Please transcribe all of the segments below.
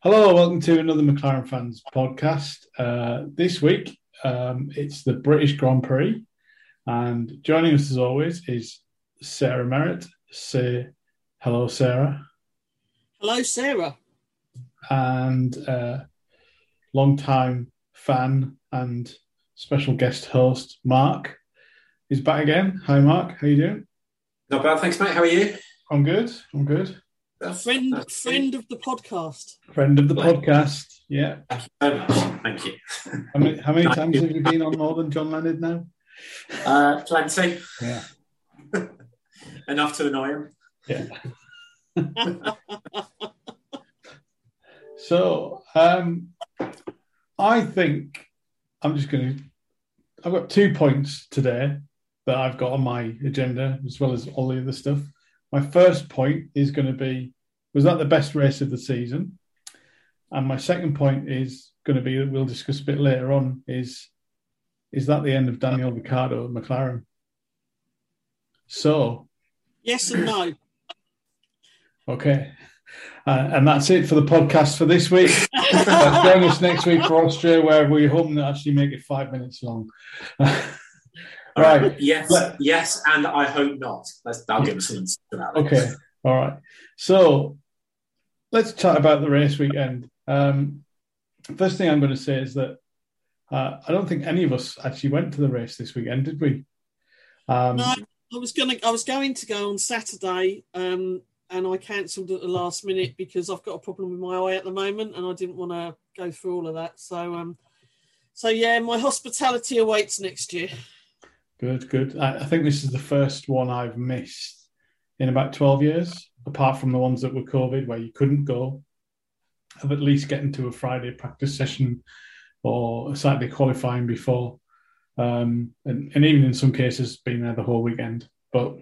Hello, welcome to another McLaren Fans podcast. Uh, this week, um, it's the British Grand Prix, and joining us as always is Sarah Merritt. Say hello, Sarah. Hello, Sarah. And uh, long-time fan and special guest host Mark is back again. Hi, Mark. How you doing? Not bad, thanks, mate. How are you? I'm good. I'm good. That's- Friend, that's friend of the podcast. Friend of the podcast. Yeah. Thank you very much. Thank you. How many, how many times you. have you been on more than John Leonard now? Uh, plenty. Yeah. Enough to annoy him. Yeah. So, um, I think I'm just going to. I've got two points today that I've got on my agenda, as well as all the other stuff. My first point is going to be Was that the best race of the season? And my second point is going to be that we'll discuss a bit later on is is that the end of Daniel Ricciardo at McLaren? So, Yes and no. Okay. Uh, and that's it for the podcast for this week. Uh, join us next week for Austria, where we're hoping to actually make it five minutes long. right. Yes, Let- yes, and I hope not. Let's, that'll give us something to think about. Okay. All right. So let's chat about the race weekend. Um, first thing I'm going to say is that uh, I don't think any of us actually went to the race this weekend, did we? Um, No, I was gonna. I was going to go on Saturday, um, and I cancelled at the last minute because I've got a problem with my eye at the moment, and I didn't want to go through all of that. So, um, so yeah, my hospitality awaits next year. Good, good. I, I think this is the first one I've missed in about 12 years, apart from the ones that were COVID where you couldn't go, of at least getting to a Friday practice session or a Saturday qualifying before. Um, and, and even in some cases, being there the whole weekend. But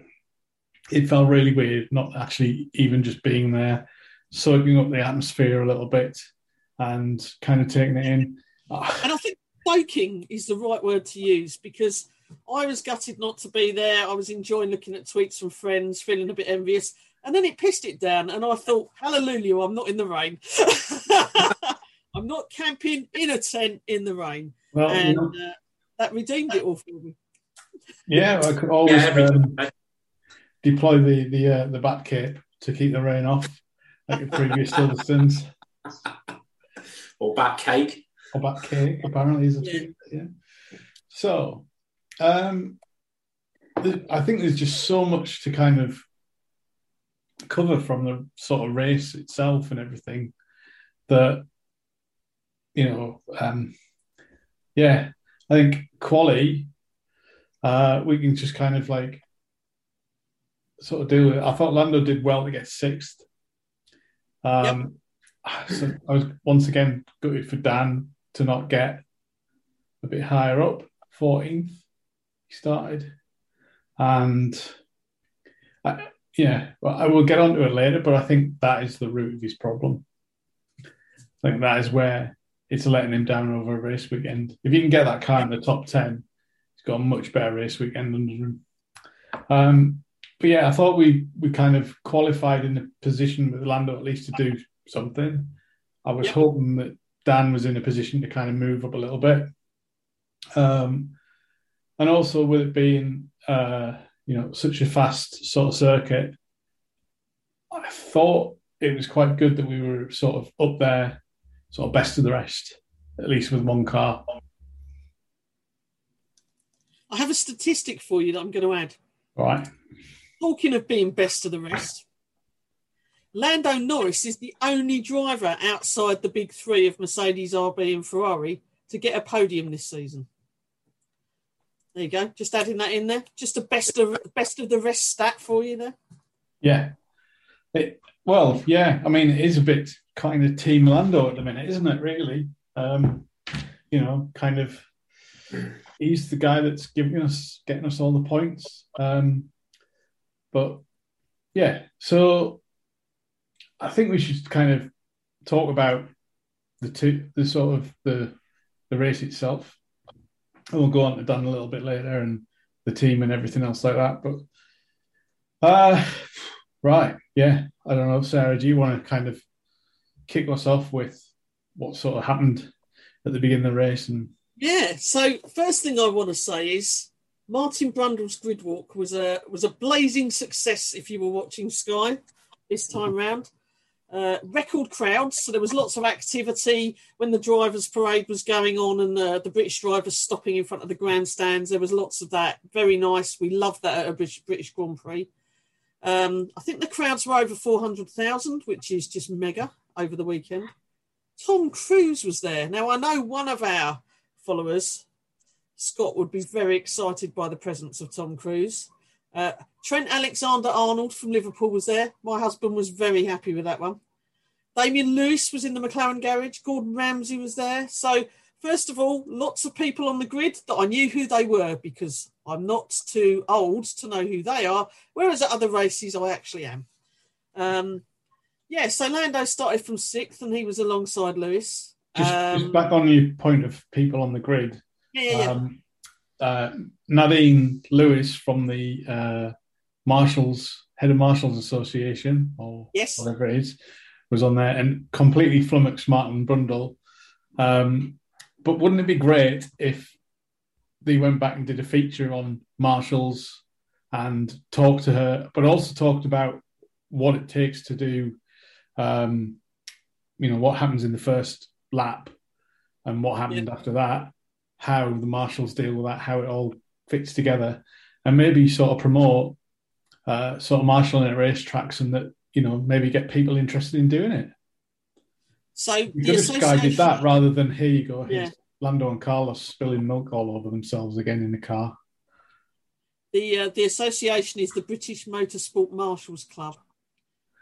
it felt really weird not actually even just being there, soaking up the atmosphere a little bit and kind of taking it in. And I think soaking is the right word to use because I was gutted not to be there. I was enjoying looking at tweets from friends, feeling a bit envious. And then it pissed it down, and I thought, hallelujah, I'm not in the rain. I'm not camping in a tent in the rain. well, you And know, uh, that redeemed it all for me. yeah, I could always. Yeah, um, deploy the the uh, the bat cape to keep the rain off, like the previous Silverstones. Or bat cake. Or bat cape, apparently is a Yeah. yeah. So, um, I think there's just so much to kind of cover from the sort of race itself and everything that you know, um, yeah, I think quality. Uh, we can just kind of like sort of deal with it. I thought Lando did well to get sixth. Um, so I was once again gutted for Dan to not get a bit higher up. 14th, he started. And I, yeah, well, I will get onto it later, but I think that is the root of his problem. I think that is where it's letting him down over a race weekend. If you can get that car in the top 10, he's got a much better race weekend under him. Um, but yeah, I thought we we kind of qualified in the position with Lando at least to do something. I was Yep. hoping that Dan was in a position to kind of move up a little bit. Um, and also with it being uh, you know such a fast sort of circuit, I thought it was quite good that we were sort of up there, sort of best of the rest, at least with one car. I have a statistic for you that I'm going to add. All right. Talking of being best of the rest, Lando Norris is the only driver outside the big three of Mercedes, RB, and Ferrari to get a podium this season. There you go. Just adding that in there. Just the best of best of the rest stat for you there. Yeah. It, well, yeah. I mean, it is a bit kind of Team Lando at the minute, isn't it? Really, um, you know, kind of. He's the guy that's giving us, getting us all the points. Um, but yeah, so I think we should kind of talk about the two, the sort of the the race itself. And we'll go on to Dan a little bit later and the team and everything else like that. But uh, right, yeah, I don't know, Sarah. Do you want to kind of kick us off with what sort of happened at the beginning of the race and Yeah. So first thing I want to say is Martin Brundle's grid walk was a was a blazing success. If you were watching Sky this time round, uh, record crowds. So there was lots of activity when the drivers' parade was going on and uh, the British drivers stopping in front of the grandstands. There was lots of that. Very nice. We loved that at a British, British Grand Prix. Um, I think the crowds were over four hundred thousand, which is just mega over the weekend. Tom Cruise was there. Now I know one of our followers, Scott, would be very excited by the presence of Tom Cruise. Uh, Trent Alexander Arnold from Liverpool was there. My husband was very happy with that one. Damian Lewis was in the McLaren garage. Gordon Ramsay was there. So, first of all, lots of people on the grid that I knew who they were because I'm not too old to know who they are. Whereas at other races, I actually am. Um, yeah, so Lando started from sixth and he was alongside Lewis. just, Um, just back on your point of people on the grid. yeah, yeah, yeah. Um, uh, Nadine Lewis from the uh, Marshals Head of Marshals Association or yes. whatever it is was on there and completely flummoxed Martin Brundle. Um, but wouldn't it be great if they went back and did a feature on Marshals and talked to her, but also talked about what it takes to do, um, you know, what happens in the first lap and what happened after that, how the Marshals deal with that, how it all fits together, and maybe sort of promote uh, sort of marshalling at racetracks and that you know maybe get people interested in doing it. So You the could have Sky did that rather than here you go, Yeah. here's Lando and Carlos spilling milk all over themselves again in the car. The uh, the association is the British Motorsport Marshals Club,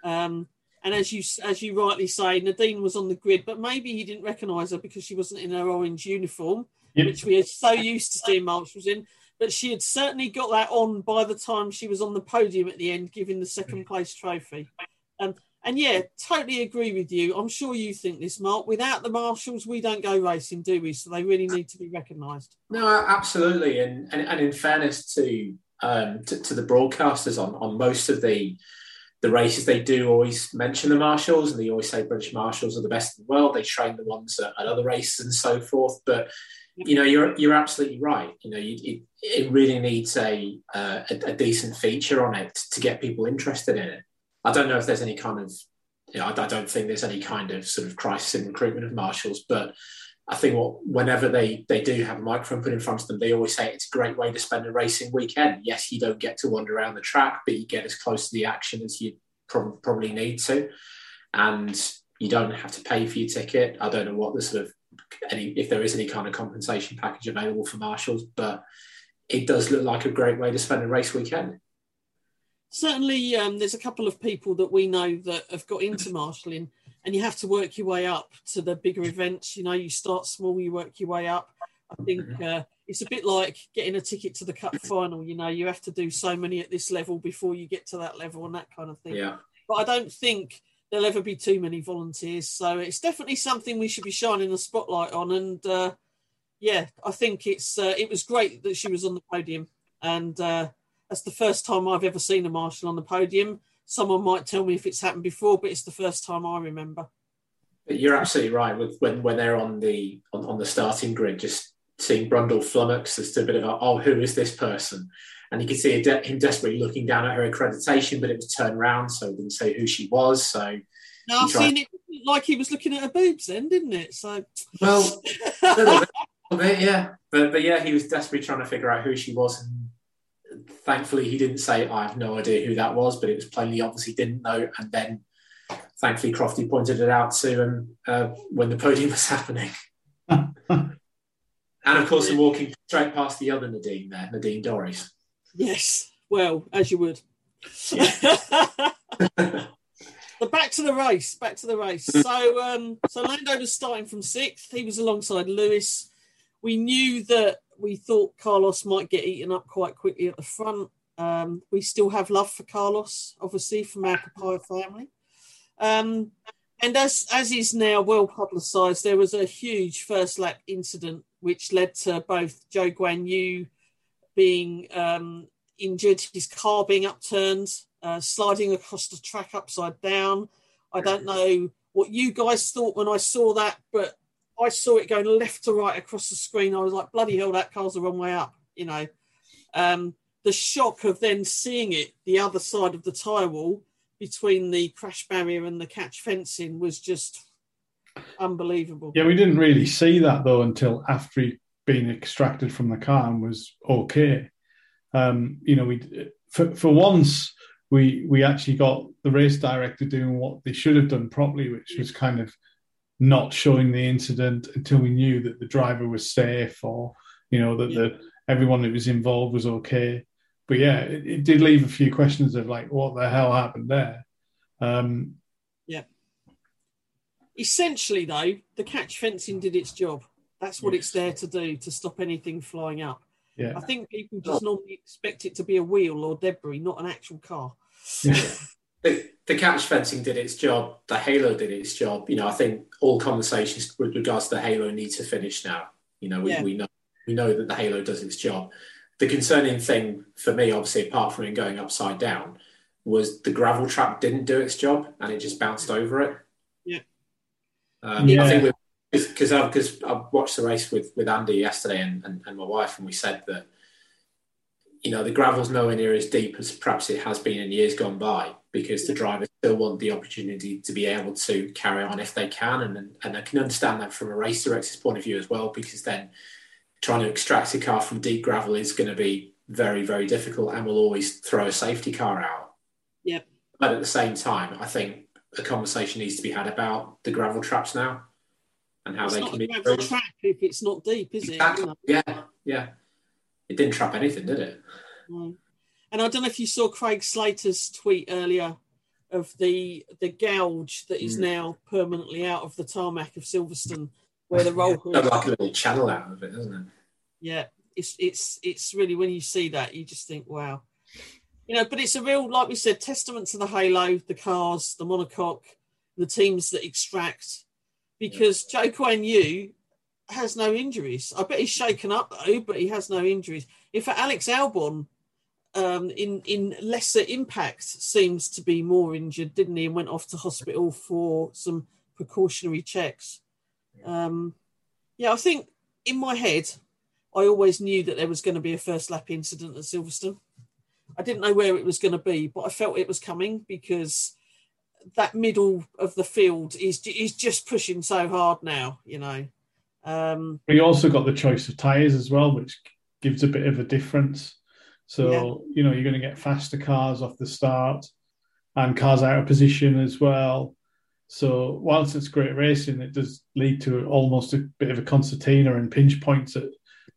um, and as you as you rightly say, Nadine was on the grid, but maybe he didn't recognise her because she wasn't in her orange uniform. Which we are so used to seeing marshals in. But she had certainly got that on by the time she was on the podium at the end, giving the second place trophy. Um, and yeah, totally agree with you. I'm sure you think this, Mark. Without the marshals, we don't go racing, do we? So they really need to be recognised. No, absolutely, and and, and in fairness to, um, to to the broadcasters on on most of the the races, they do always mention the marshals, and they always say British marshals are the best in the world. They train the ones at, at other races and so forth. But you know, you're you're absolutely right. You know, you, it, it really needs a, uh, a a decent feature on it to get people interested in it. I don't know if there's any kind of, you know, I, I don't think there's any kind of sort of crisis in recruitment of marshals, but I think what whenever they they do have a microphone put in front of them, they always say it's a great way to spend a racing weekend. Yes, you don't get to wander around the track, but you get as close to the action as you prob- probably need to, and you don't have to pay for your ticket. I don't know what the sort of any if there is any kind of compensation package available for marshals, but it does look like a great way to spend a race weekend. certainly um, there's a couple of people that we know that have got into marshalling and you have to work your way up to the bigger events you know you start small you work your way up i think uh, it's a bit like getting a ticket to the cup final you know you have to do so many at this level before you get to that level and that kind of thing Yeah. but i don't think there'll ever be too many volunteers so it's definitely something we should be shining the spotlight on and uh, yeah i think it's uh, it was great that she was on the podium and uh, that's the first time I've ever seen a marshal on the podium. Someone might tell me if it's happened before, but it's the first time I remember. You're absolutely right. With when when they're on the on, on the starting grid, just seeing Brundle flummox, there's a bit of a oh, who is this person? And you can see de- him desperately looking down at her accreditation, but it was turned round, so it didn't say who she was. So Now I've He tried- seen it like he was looking at her boobs, then, didn't it? So well, a little bit, a bit, yeah. But but yeah, he was desperately trying to figure out who she was, and thankfully he didn't say I have no idea who that was, but it was plainly obvious he didn't know. And then thankfully Crofty pointed it out to him uh, when the podium was happening. And of course, I'm walking straight past the other Nadine there, Nadine Dorries. Yes, well, as you would. but back to the race. Back to the race. So, um, so Lando was starting from sixth. He was alongside Lewis. We knew that we thought Carlos might get eaten up quite quickly at the front. Um, we still have love for Carlos, obviously, from our Papaya family. Um, and as as is now well publicised, there was a huge first lap incident which led to both Zhou Guan Yu being um, injured, his car being upturned, uh, sliding across the track upside down. I don't know what you guys thought when I saw that, but I saw it going left to right across the screen. I was like, bloody hell, that car's the wrong way up, you know. Um, the shock of then seeing it the other side of the tyre wall between the crash barrier and the catch fencing was just unbelievable. Yeah, we didn't really see that though until after he'd been extracted from the car and was okay. Um, you know, we for, for once we we actually got the race director doing what they should have done properly, which was kind of not showing the incident until we knew that the driver was safe or you know that yeah. the everyone that was involved was okay. But yeah, it, it, did leave a few questions of like, what the hell happened there? Um, yeah. Essentially, though, the catch fencing did its job. That's what yes. it's there to do to stop anything flying up. Yeah. I think people just normally expect it to be a wheel or debris, not an actual car. Yeah. the, the catch fencing did its job. The halo did its job. You know, I think all conversations with regards to the halo need to finish now. You know, we, yeah. we know we know that the halo does its job. The concerning thing for me, obviously, apart from it going upside down, was the gravel trap didn't do its job and it just bounced over it. Yeah. Um, yeah. I think because because I watched the race with with Andy yesterday and, and, and my wife, and we said that you know the gravel's nowhere near as deep as perhaps it has been in years gone by because the drivers still want the opportunity to be able to carry on if they can, and and I can understand that from a race director's point of view as well because then trying to extract a car from deep gravel is going to be very very difficult and will always throw a safety car out. Yeah. But at the same time, I think a conversation needs to be had about the gravel traps now and how it's they not can be trap if it's not deep, is exactly. it? Yeah, yeah. It didn't trap anything, did it? No. And I don't know if you saw Craig Slater's tweet earlier of the the gouge that is mm. now permanently out of the tarmac of Silverstone, where the roll hoop like a little channel out of it, doesn't it? Yeah, it's it's it's really when you see that you just think, wow, you know. But it's a real, like we said, testament to the halo, the cars, the monocoque, the teams that extract because Zhou Guan Yu has no injuries. I bet he's shaken up though, but he has no injuries. In fact, Alex Albon, um, in in lesser impact, seems to be more injured, didn't he? And went off to hospital for some precautionary checks. Um, yeah, I think in my head, I always knew that there was going to be a first lap incident at Silverstone. I didn't know where it was going to be, but I felt it was coming because that middle of the field is is just pushing so hard now. You know. Um, we also got the choice of tyres as well, which gives a bit of a difference. So yeah. you know you're going to get faster cars off the start, and cars out of position as well. So whilst it's great racing, it does lead to almost a bit of a concertina and pinch points at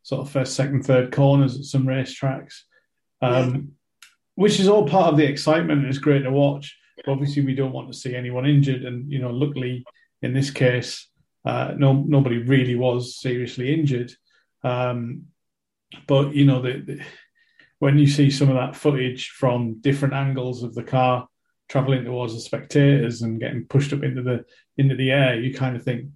sort of first, second, third corners at some racetracks, um, yeah. which is all part of the excitement. It's great to watch obviously, we don't want to see anyone injured, and you know, luckily in this case, uh, no nobody really was seriously injured. Um, but you know, the, the, when you see some of that footage from different angles of the car traveling towards the spectators and getting pushed up into the into the air, you kind of think,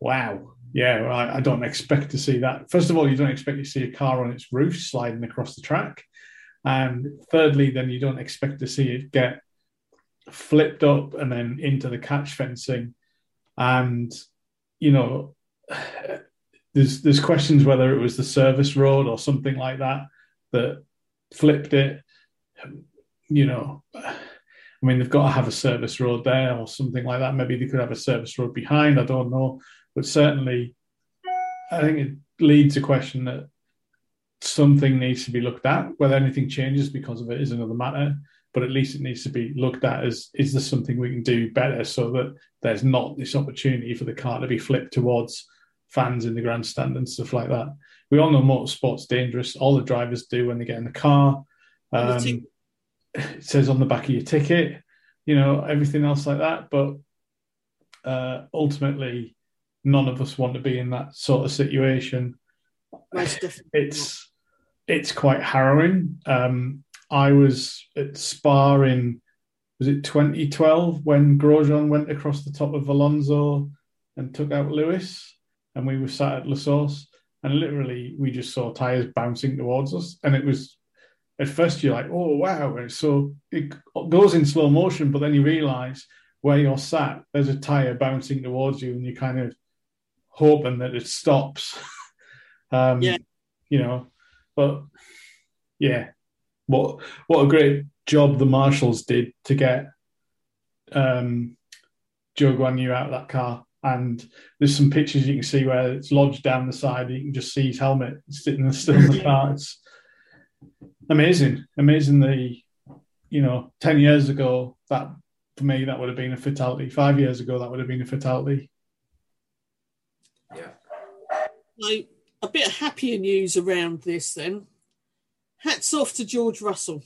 "Wow, yeah, I, I, don't expect to see that." First of all, you don't expect to see a car on its roof sliding across the track, and thirdly, then you don't expect to see it get flipped up and then into the catch fencing. And, you know, there's there's questions whether it was the service road or something like that that flipped it. You know, I mean, they've got to have a service road there or something like that. Maybe they could have a service road behind. I don't know, but certainly, I think it leads to question that something needs to be looked at. Whether anything changes because of it is another matter but at least it needs to be looked at as is there something we can do better so that there's not this opportunity for the car to be flipped towards fans in the grandstand and stuff like that. We all know motorsport's dangerous. All the drivers do when they get in the car. Um, it says on the back of your ticket, you know, everything else like that. But uh, ultimately, none of us want to be in that sort of situation. It's it's quite harrowing. Um, I was at Spa in was it 2012 when Grosjean went across the top of Alonso and took out Lewis, and we were sat at La Source, and literally we just saw tires bouncing towards us, and it was at first you're like, oh wow, and so it goes in slow motion, but then you realise where you're sat, there's a tire bouncing towards you, and you're kind of hoping that it stops. um, Yeah. You know, but yeah, what what a great job the marshals did to get um, Zhou Guan Yu out of that car. And there's some pictures you can see where it's lodged down the side. You can just see his helmet sitting still in the car. It's amazing, amazing. The you know, ten years ago, that for me that would have been a fatality. Five years ago, that would have been a fatality. Yeah. So, a bit of happier news around this then. Hats off to George Russell.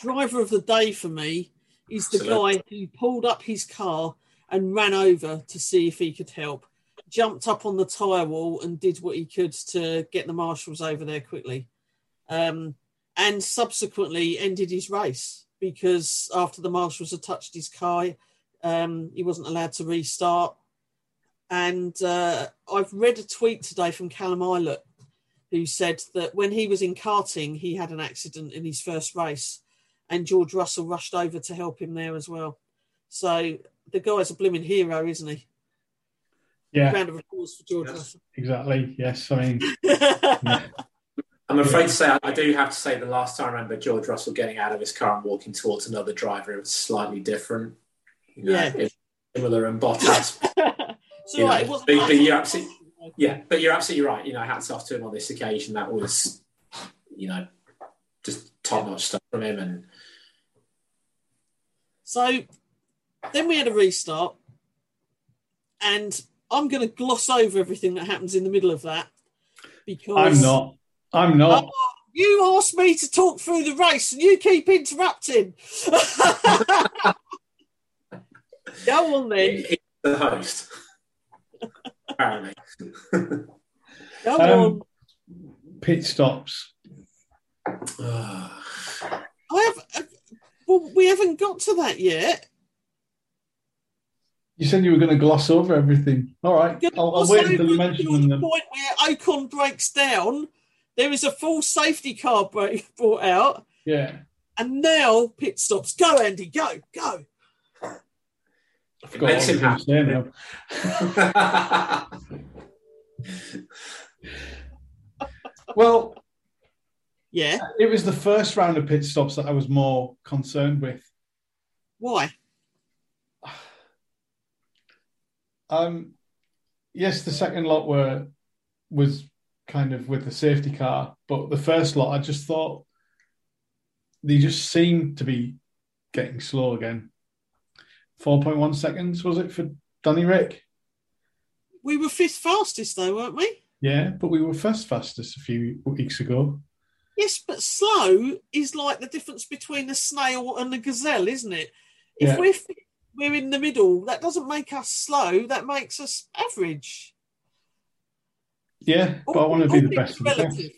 Driver of the day for me is the Excellent. guy who pulled up his car and ran over to see if he could help. Jumped up on the tyre wall and did what he could to get the marshals over there quickly. Um, and subsequently ended his race because after the marshals had touched his car, um, he wasn't allowed to restart. And uh, I've read a tweet today from Callum Ilott who said that when he was in karting, he had an accident in his first race, and George Russell rushed over to help him there as well. So the guy's a blooming hero, isn't he? Yeah, Round of applause for George Yes. Russell. exactly. Yes, I mean, I'm afraid to say, I do have to say, the last time I remember George Russell getting out of his car and walking towards another driver, it was slightly different. You know, Yeah. it's similar and Bottas. so You know, right, it wasn't. but- but you're absolutely- yeah, but you're absolutely right. You know, hats off to him on this occasion. That was, you know, just top notch stuff from him. And So then we had a restart, and I'm going to gloss over everything that happens in the middle of that because I'm not. I'm not. Oh, you asked me to talk through the race, and you keep interrupting. Go on then. he's the host, apparently. Um. Pit stops. I have. uh, Well, we haven't got to that yet. You said you were going to gloss over everything. All right, Gonna I'll, I'll wait until you mention them. the point where Ocon breaks down. There is a full safety car break brought out, Yeah, and now pit stops. Go, Andy. Go, go. I It forgot makes what him I was now. Well, Yeah. it was the first round of pit stops that I was more concerned with. Why? Um, yes, the second lot were was kind of with the safety car, but the first lot, I just thought they just seemed to be getting slow again. Four point one seconds was it for Danny Rick? We were fifth fastest though, weren't we? Yeah, but we were first fastest a few weeks ago. Yes, but slow is like the difference between a snail and a gazelle, isn't it? If Yeah. we're we're in the middle, that doesn't make us slow. That makes us average. Yeah, but I want to be the best of the best. relative.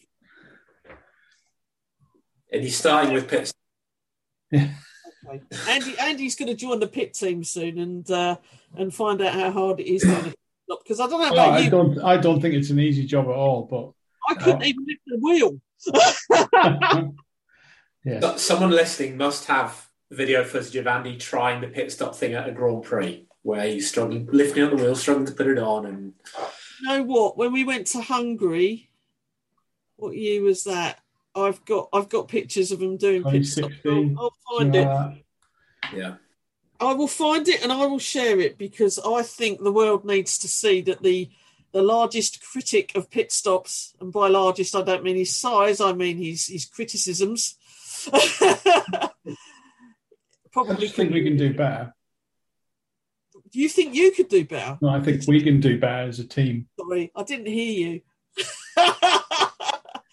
and he's starting with pits. Okay. Andy, Andy's going to join the pit team soon and uh, and find out how hard it is to. Because I don't know Well, about I you, don't. I don't think it's an easy job at all. But I couldn't Oh. even lift the wheel. yeah, Someone listening must have video footage of Andy trying the pit stop thing at a Grand Prix where he's struggling, lifting up the wheel, struggling to put it on, and you know what? When we went to Hungary, what year was that? I've got I've got pictures of him doing pit stops. I'll, I'll find something it. yeah. I will find it and I will share it because I think the world needs to see that the the largest critic of pit stops, and by largest I don't mean his size, I mean his his criticisms. I Probably just think we can do better. Do you think you could do better? No, I think we can do better as a team. Sorry, I didn't hear you.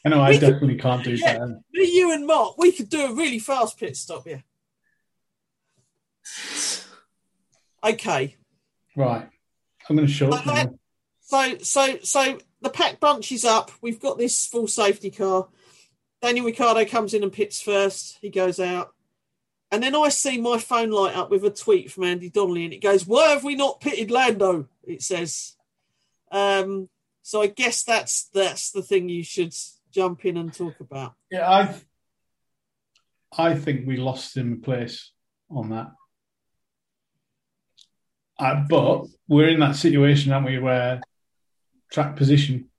I know I We definitely can't do Yeah. Me, you, and Mark, we could do a really fast pit stop. Yeah. Okay. Right, I'm going to up Okay. So, so, so the pack bunches up. We've got this full safety car. Daniel Ricciardo comes in and pits first. He goes out. And then I see my phone light up with a tweet from Andy Donnelly, and it goes, Why have we not pitted Lando? It says. Um, so I guess that's that's the thing you should jump in and talk about. Yeah, I, I think we lost him a place on that. Uh, but we're in that situation, aren't we, where track position,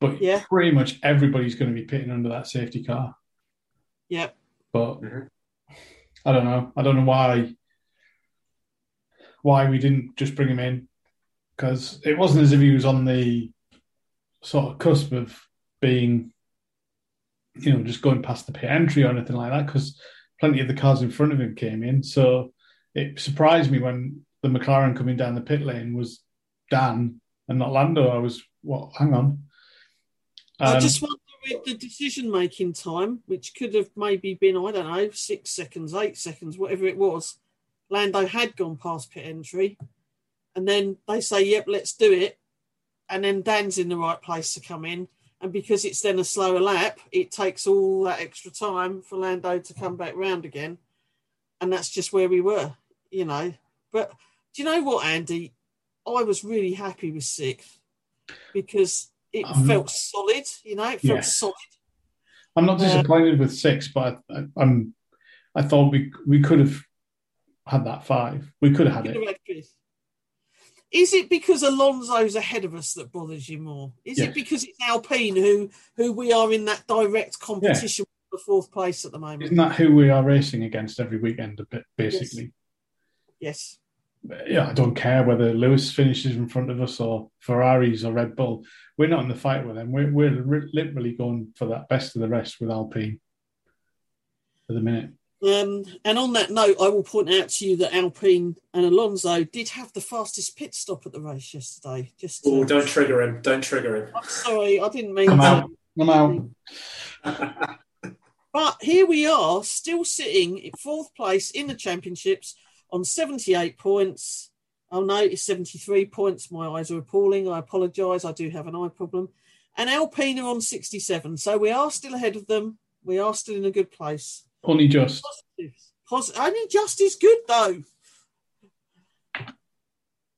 but Yeah. pretty much everybody's going to be pitting under that safety car. Yeah. But Mhm. I don't know. I don't know why why we didn't just bring him in because it wasn't as if he was on the sort of cusp of being, you know, just going past the pit entry or anything like that. Because plenty of the cars in front of him came in, so it surprised me when the McLaren coming down the pit lane was Dan and not Lando. I was what? Hang on. I Um, just wonder with the decision making time, which could have maybe been, I don't know, six seconds, eight seconds, whatever it was. Lando had gone past pit entry, and then they say, "Yep, let's do it," and then Dan's in the right place to come in, and because it's then a slower lap, it takes all that extra time for Lando to come back round again, and that's just where we were, you know. But do you know what, Andy? I was really happy with sixth because it Um, felt solid, you know, it felt yeah. solid. I'm not Yeah. disappointed with six, but I, I'm. I thought we we could have had that five. We could have had it. had. Is it because Alonso's ahead of us that bothers you more? Is Yes. it because it's Alpine who who we are in that direct competition for the fourth place at the moment? Isn't that who we are racing against every weekend? A bit basically. Yes. Yeah, I don't care whether Lewis finishes in front of us or Ferraris or Red Bull. We're not in the fight with them. We're we're literally going for that best of the rest with Alpine for the minute. Um, and on that note, I will point out to you that Alpine and Alonso did have the fastest pit stop at the race yesterday. Just Oh, to, don't trigger him. Don't trigger him. I'm sorry, I didn't mean I'm to. out. I'm out. But here we are, still sitting in fourth place in the championships on 78 points. Oh no, it's 73 points. My eyes are appalling. I apologise. I do have an eye problem. And Alpine are on 67. So we are still ahead of them. We are still in a good place. Only just. Only just is good though.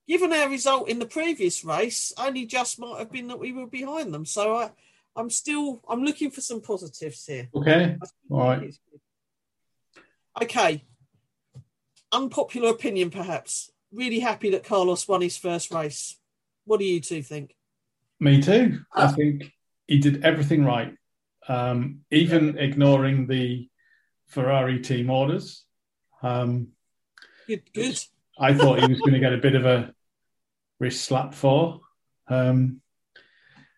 Given our result in the previous race, only just might have been that we were behind them. So I, I'm still I'm looking for some positives here. Okay. All right. Okay. Unpopular opinion, perhaps. Really happy that Carlos won his first race. What do you two think? Me too. I think he did everything right, um, even ignoring the Ferrari team orders. Um, Good, good. I thought he was going to get a bit of a wrist slap for. Um,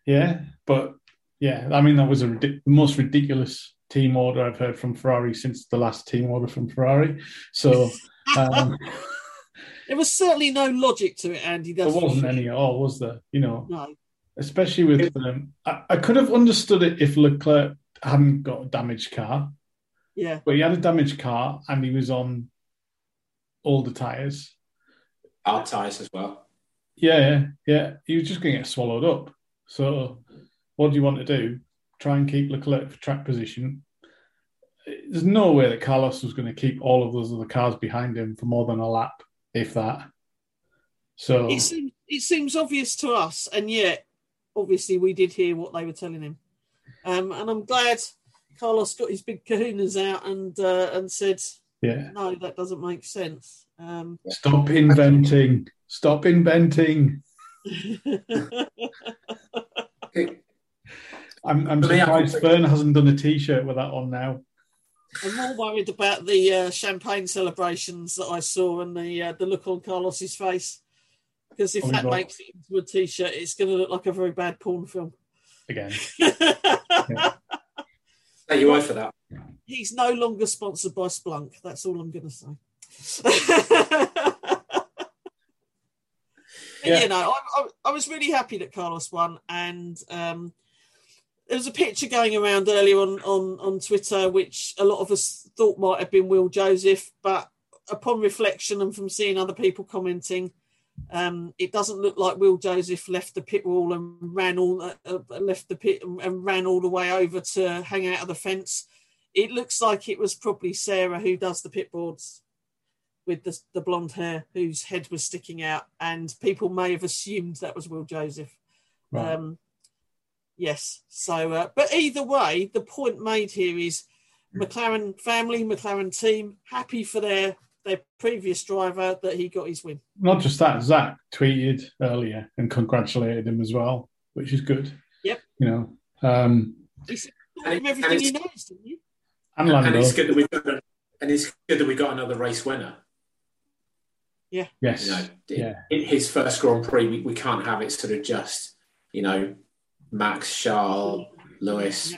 yeah, but yeah, I mean that was a the most ridiculous team order I've heard from Ferrari since the last team order from Ferrari. So um, There was certainly no logic to it, Andy. there wasn't any at all, was there? You know, No. especially with um, I, I could have understood it if Leclerc hadn't got a damaged car, Yeah. but he had a damaged car and he was on all the tires. Hard tyres as well. Yeah, yeah, yeah. He was just going to get swallowed up. So, what do you want to do? Try and keep Leclerc for track position. There's no way that Carlos was going to keep all of those other cars behind him for more than a lap, if that. So, It seems it seems obvious to us, and yet obviously we did hear what they were telling him. Um, and I'm glad Carlos got his big kahunas out and uh, and said, yeah, no, that doesn't make sense. Um, stop inventing. Stop inventing. I'm, I'm For me, I surprised think- Fern hasn't done a T-shirt with that on now. I'm more worried about the uh, champagne celebrations that I saw and the uh, the look on Carlos's face. Because if Oh, that God. makes it into a t-shirt, it's going to look like a very bad porn film. Again, Take your word for that. He's no longer sponsored by Splunk. That's all I'm going to say. Yeah. You know, I, I, I was really happy that Carlos won, and um, there was a picture going around earlier on, on on Twitter, which a lot of us thought might have been Will Joseph, but upon reflection and from seeing other people commenting, um, it doesn't look like Will Joseph left the pit wall and ran all uh, uh, left the pit and, and ran all the way over to hang out of the fence. It looks like it was probably Sarah who does the pit boards with the, the blonde hair whose head was sticking out, and people may have assumed that was Will Joseph. right. Um, yes. So, uh, but either way, the point made here is McLaren family, McLaren team, happy for their their previous driver that he got his win. Not just that, Zak tweeted earlier and congratulated him as well, which is good. Yep. You know, um, He said, told him everything he knows, didn't you? and And it's good that we got, and it's good that we got another race winner. Yeah. Yes. You know, Yeah. in his first Grand Prix, we, we can't have it sort of just, you know, Max, Charles, Lewis,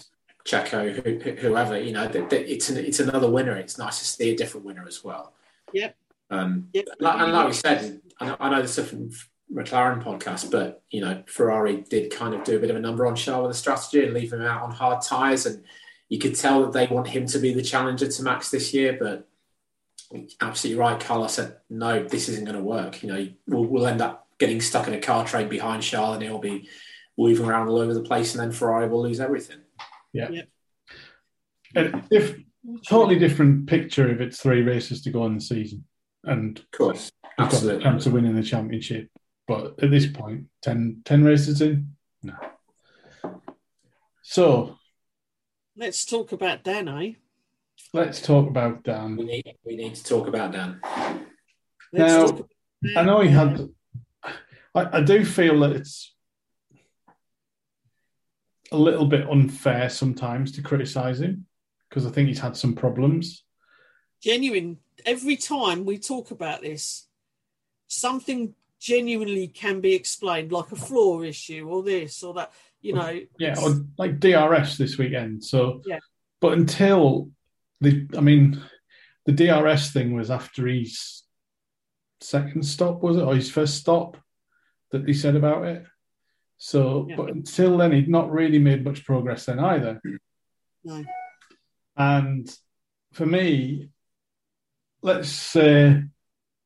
Checo, who, who- whoever. You know, that, that it's an, it's another winner. It's nice to see a different winner as well. Yep. Um, Yep. like- and like we said, I know, I know this is from McLaren podcast, but you know, Ferrari did kind of do a bit of a number on Charles with the strategy and leave him out on hard tyres, and you could tell that they want him to be the challenger to Max this year. But absolutely right, Carlos said, no, this isn't going to work. You know, we'll, we'll end up getting stuck in a car train behind Charles, and he'll be weaving around all over the place, and then Ferrari will lose everything. Yeah, and if totally different picture if it's three races to go in the season and Of course, we've got the absolutely. chance of winning the championship. But at this point, 10, 10 races in, no. So Let's talk about Dan, eh? let's talk about We Dan. need we need to talk about Dan. Let's Now, about Dan. I know he had. I, I do feel that it's a little bit unfair sometimes to criticise him because I think he's had some problems. genuine. Every time we talk about this, something genuinely can be explained, like a floor issue or this or that. You know, Yeah, or like DRS this weekend. So, Yeah. but until the, I mean, the DRS thing was after his second stop, was it, or his first stop that he said about it. So, Yeah. but until then, he'd not really made much progress then either. no. And for me, let's say,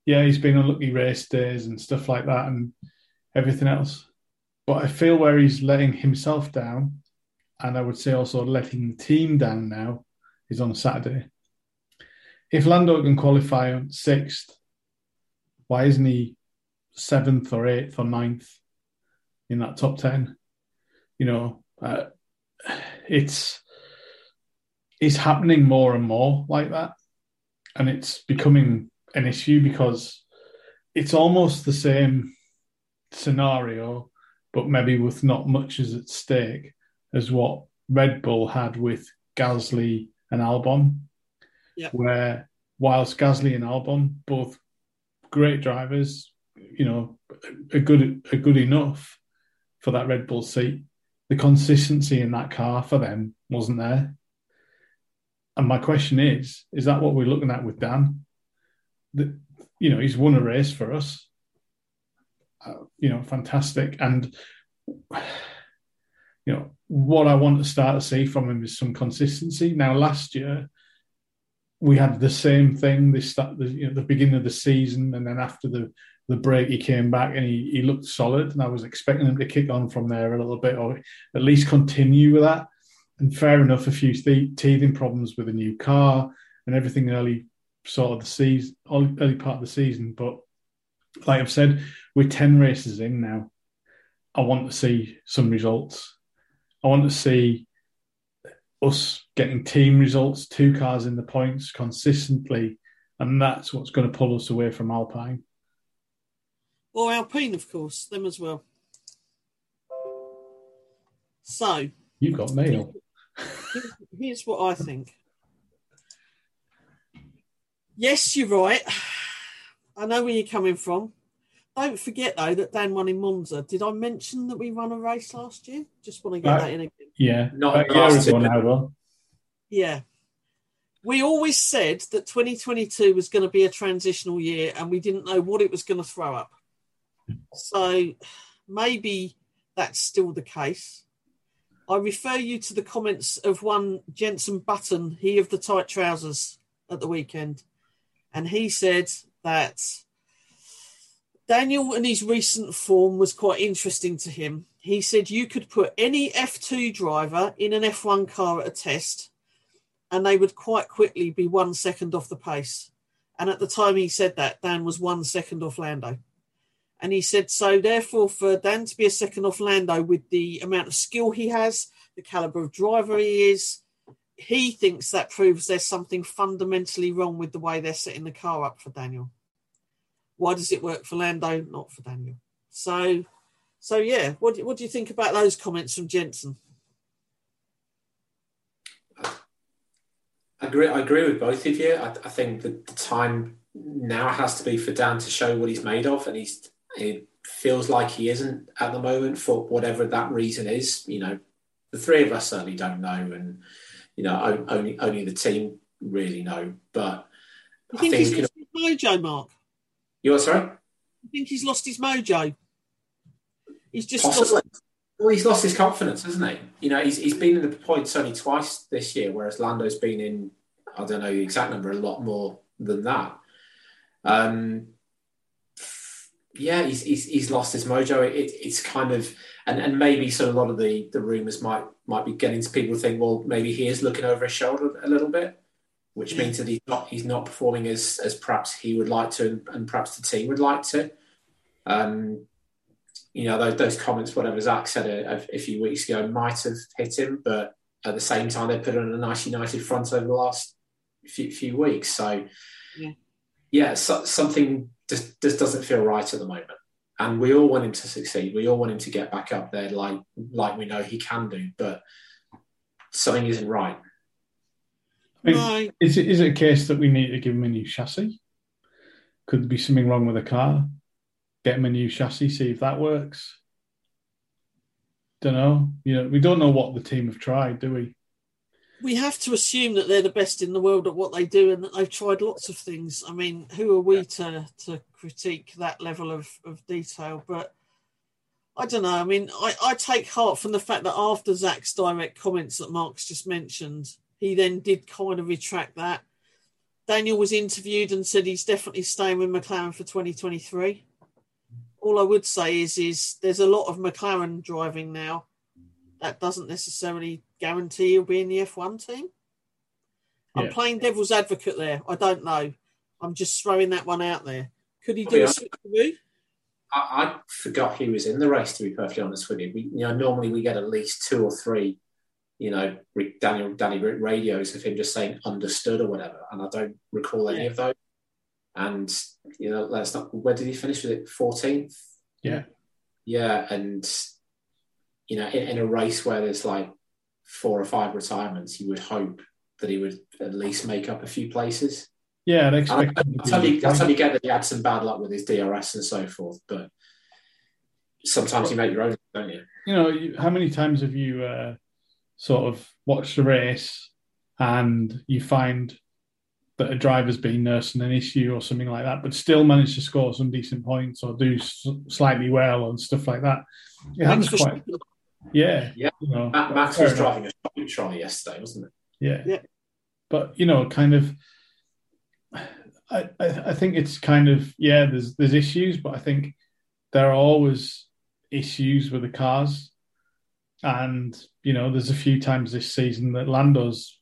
yeah, he's been unlucky race days and stuff like that and everything else. But I feel where he's letting himself down, and I would say also letting the team down now, is on Saturday. If Lando can qualify on sixth, why isn't he seventh or eighth or ninth in that top 10? You know, uh, it's it's happening more and more like that. And it's becoming an issue because it's almost the same scenario, but maybe with not much as at stake as what Red Bull had with Gasly and Albon. Where whilst Gasly and Albon, both great drivers, you know, a good a good enough for that Red Bull seat, the consistency in that car for them wasn't there. And my question is, is that what we're looking at with Dan? That you know, he's won a race for us. Uh, you know, fantastic. And you know, what I want to start to see from him is some consistency. Now, last year we had the same thing. This start, the, you know, the beginning of the season, and then after the the break, he came back and he, he looked solid. And I was expecting him to kick on from there a little bit, or at least continue with that. And fair enough, a few th- teething problems with a new car and everything early sort of the season, early part of the season. But like I've said, we're 10 races in now. I want to see some results. I want to see us getting team results, two cars in the points consistently. And that's what's going to pull us away from Alpine. Or Alpine, of course, them as well. So You've got mail. Here's what I think. Yes, you're right. I know where you're coming from. Don't forget though that Dan won in Monza. Did I mention that we won a race last year? Just want to get Right. that in again. Yeah. Not a the year last ago two. Yeah. We always said that 2022 was going to be a transitional year and we didn't know what it was going to throw up. So maybe that's still the case. I refer you to the comments of one Jensen Button, he of the tight trousers, at the weekend. And he said that Daniel and his recent form was quite interesting to him. He said you could put any F2 driver in an F1 car at a test and they would quite quickly be one second off the pace. And at the time he said that, Dan was one second off Lando. And he said, so therefore, for Dan to be a second off Lando with the amount of skill he has, the caliber of driver he is, he thinks that proves there's something fundamentally wrong with the way they're setting the car up for Daniel. Why does it work for Lando, not for Daniel? So, so yeah. What do, what do you think about those comments from Jensen? I agree. I agree with both of you. I, I think that the time now has to be for Dan to show what he's made of, and he's it feels like he isn't at the moment for whatever that reason is. You know, the three of us certainly don't know, and you know, only only the team really know. But I think, think he's lost his mojo, Mark. You are sorry? I think he's lost his mojo. He's just Possibly. lost. Well, he's lost his confidence, hasn't he? You know, he's, he's been in the points only twice this year, whereas Lando's been in, I don't know the exact number, a lot more than that. Um, yeah, he's, he's, he's lost his mojo. It, it's kind of, and, and maybe so a lot of the, the rumours might might be getting to people to think, well, maybe he is looking over his shoulder a little bit, which means that he's not he's not performing as as perhaps he would like to, and, and perhaps the team would like to. Um, you know, those, those comments, whatever Zak said a, a, few weeks ago, might have hit him, but at the same time, they put on a nice United front over the last few, few weeks. So, yeah, yeah so, something just, just doesn't feel right at the moment. And we all want him to succeed. We all want him to get back up there, like like we know he can do. But something isn't right. I mean, is it is it a case that we need to give him a new chassis? Could there be something wrong with the car? get him a new chassis, see if that works. Don't know. You know, we don't know what the team have tried, do we? We have to assume that they're the best in the world at what they do, and that they've tried lots of things. I mean, who are we yeah. to to critique that level of, of detail? But I don't know. I mean, I, I take heart from the fact that after Zak's direct comments that Mark's just mentioned, he then did kind of retract that. Daniel was interviewed and said he's definitely staying with McLaren for 2023 all I would say is is there's a lot of McLaren driving now. That doesn't necessarily guarantee you'll be in the F1 team. I'm playing devil's advocate there. I don't know. I'm just throwing that one out there. Could he do yeah. a switcheroo? I, I forgot he was in the race. To be perfectly honest with you, we, you know, normally we get at least two or three, you know, Daniel Danny radios of him just saying understood or whatever, and I don't recall any yeah. of those. And you know, let's not. Where did he finish? with it fourteenth? Yeah, yeah, and you know, in, in, a race where there's like four or five retirements, you would hope that he would at least make up a few places. Yeah, I'd expect. I, I, totally, I totally get that he had some bad luck with his DRS and so forth, but sometimes you make your own, don't you? You know, how many times have you uh, sort of watched a race and you find that a driver's been nursing an issue or something like that, but still managed to score some decent points or do slightly well and stuff like that. It happens quite. Yeah, yeah. You know, Max was driving a shopping trolley yesterday, wasn't it? Yeah, yeah. But you know, kind of. I, I, I think it's kind of yeah. There's there's issues, but I think there are always issues with the cars, and you know, there's a few times this season that Lando's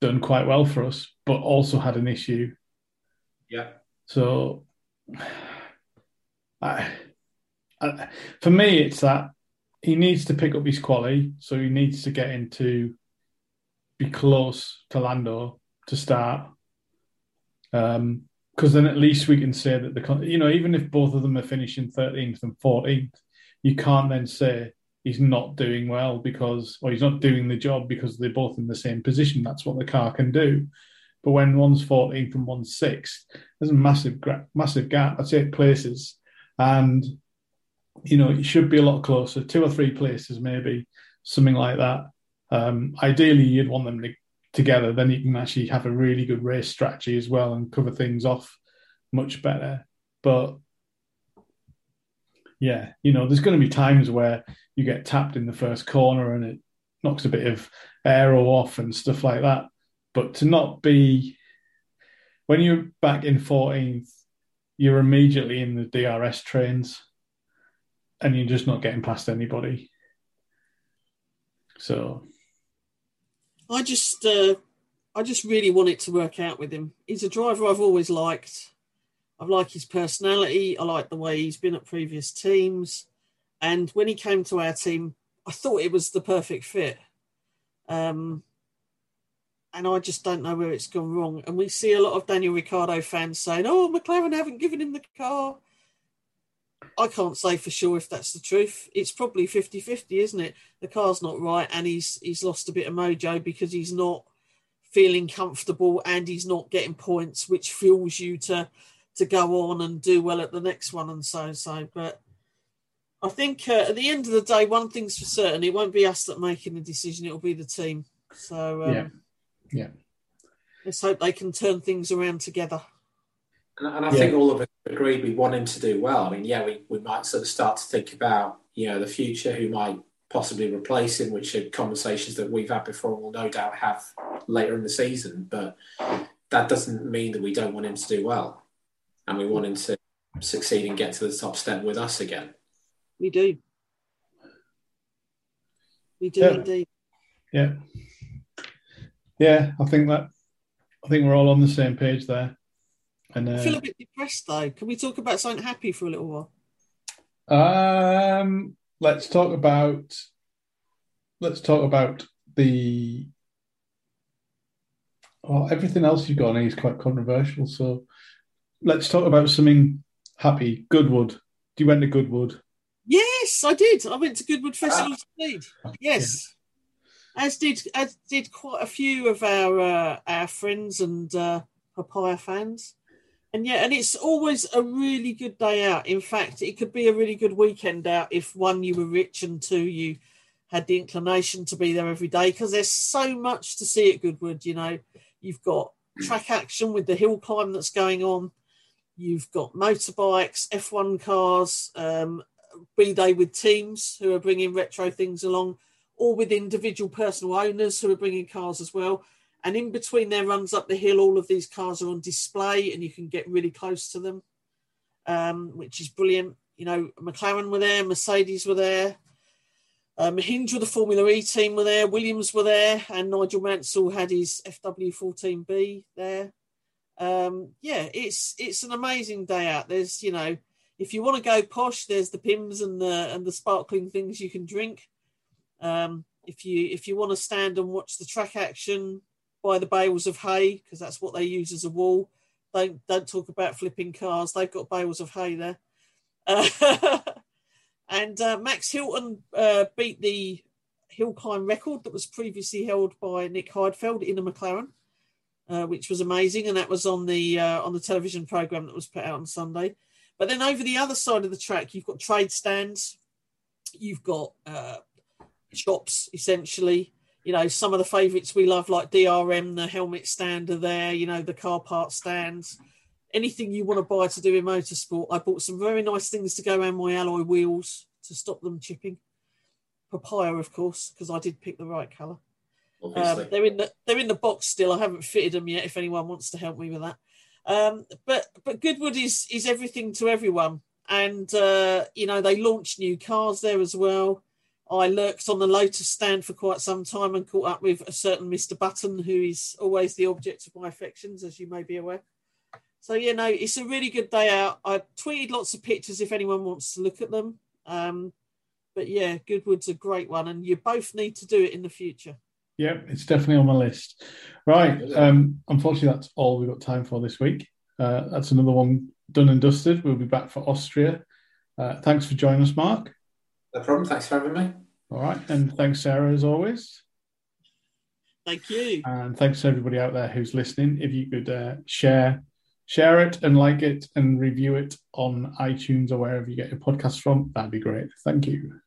done quite well for us, but also had an issue. Yeah. So, I, I, for me, it's that he needs to pick up his quality. So he needs to get into be close to Lando to start. Um, because then at least we can say that the you know even if both of them are finishing 13th and 14th, you can't then say he's not doing well because, or he's not doing the job because they're both in the same position. That's what the car can do. But when one's 14th and one's sixth, there's a massive, massive gap. Say eight places, and you know it should be a lot closer, two or three places maybe, something like that. Um, ideally, you'd want them to, together. Then you can actually have a really good race strategy as well and cover things off much better. But yeah, you know, there's going to be times where you get tapped in the first corner and it knocks a bit of aero off and stuff like that. But to not be when you're back in 14th, you're immediately in the DRS trains and you're just not getting past anybody. So I just uh, I just really want it to work out with him. He's a driver I've always liked. I like his personality. I like the way he's been at previous teams. And when he came to our team, I thought it was the perfect fit. Um, and I just don't know where it's gone wrong. And we see a lot of Daniel Ricciardo fans saying, "Oh, McLaren haven't given him the car." I can't say for sure if that's the truth. It's probably 50-50, isn't it? The car's not right, and he's he's lost a bit of mojo because he's not feeling comfortable and he's not getting points, which fuels you to to go on and do well at the next one and so so. But I think uh, at the end of the day, one thing's for certain: it won't be us that making the decision; it'll be the team. So um, yeah, yeah. Let's hope they can turn things around together. And, and I yeah. think all of us agree we want him to do well. I mean, yeah, we, we might sort of start to think about you know the future, who might possibly replace him, which are conversations that we've had before and will no doubt have later in the season. But that doesn't mean that we don't want him to do well, and we want him to succeed and get to the top step with us again. We do. We do yeah. indeed. Yeah. Yeah, I think that I think we're all on the same page there. And uh, I feel a bit depressed though. Can we talk about something happy for a little while? Um, let's talk about let's talk about the well, everything else you've got on is quite controversial. So let's talk about something happy. Goodwood. Do you went to Goodwood. Yes, I did. I went to Goodwood Festival ah. Yes. Yeah. As did as did quite a few of our uh, our friends and uh, papaya fans. And yeah, and it's always a really good day out. In fact, it could be a really good weekend out if one, you were rich, and two, you had the inclination to be there every day because there's so much to see at Goodwood. You know, you've got track action with the hill climb that's going on, you've got motorbikes, F1 cars, um, be they with teams who are bringing retro things along, or with individual personal owners who are bringing cars as well. And in between their runs up the hill, all of these cars are on display and you can get really close to them, um, which is brilliant. You know, McLaren were there, Mercedes were there, um, Mahindra, the Formula E team were there, Williams were there, and Nigel Mansell had his FW14B there. Um, yeah, it's it's an amazing day out. There's, you know, if you want to go posh, there's the Pimm's and the and the sparkling things you can drink. Um, if you if you want to stand and watch the track action, by the bales of hay because that's what they use as a wall. Don't don't talk about flipping cars. They've got bales of hay there. Uh, and uh, Max Chilton uh, beat the hill climb record that was previously held by Nick Heidfeld in a McLaren, uh, which was amazing, and that was on the uh, on the television program that was put out on Sunday. But then over the other side of the track, you've got trade stands, you've got uh, shops essentially you know, some of the favourites we love, like DRM, the helmet stand are there, you know, the car part stands. Anything you want to buy to do in motorsport. I bought some very nice things to go around my alloy wheels to stop them chipping. Papaya, of course, because I did pick the right colour. Um, they're in the they're in the box still. I haven't fitted them yet. If anyone wants to help me with that, um, but but Goodwood is is everything to everyone, and uh, you know they launched new cars there as well. I lurked on the Lotus stand for quite some time and caught up with a certain Mr. Button, who is always the object of my affections, as you may be aware. So, yeah, no, it's a really good day out. I tweeted lots of pictures if anyone wants to look at them. Um, but yeah, Goodwood's a great one, and you both need to do it in the future. Yeah, it's definitely on my list. Right. Um, unfortunately, that's all we've got time for this week. Uh, that's another one done and dusted. We'll be back for Austria. Uh, thanks for joining us, Mark. No problem. Thanks for having me. All right. And thanks, Sarah, as always. Thank you. And thanks to everybody out there who's listening. If you could uh, share share it and like it and review it on iTunes or wherever you get your podcast from, that'd be great. Thank you.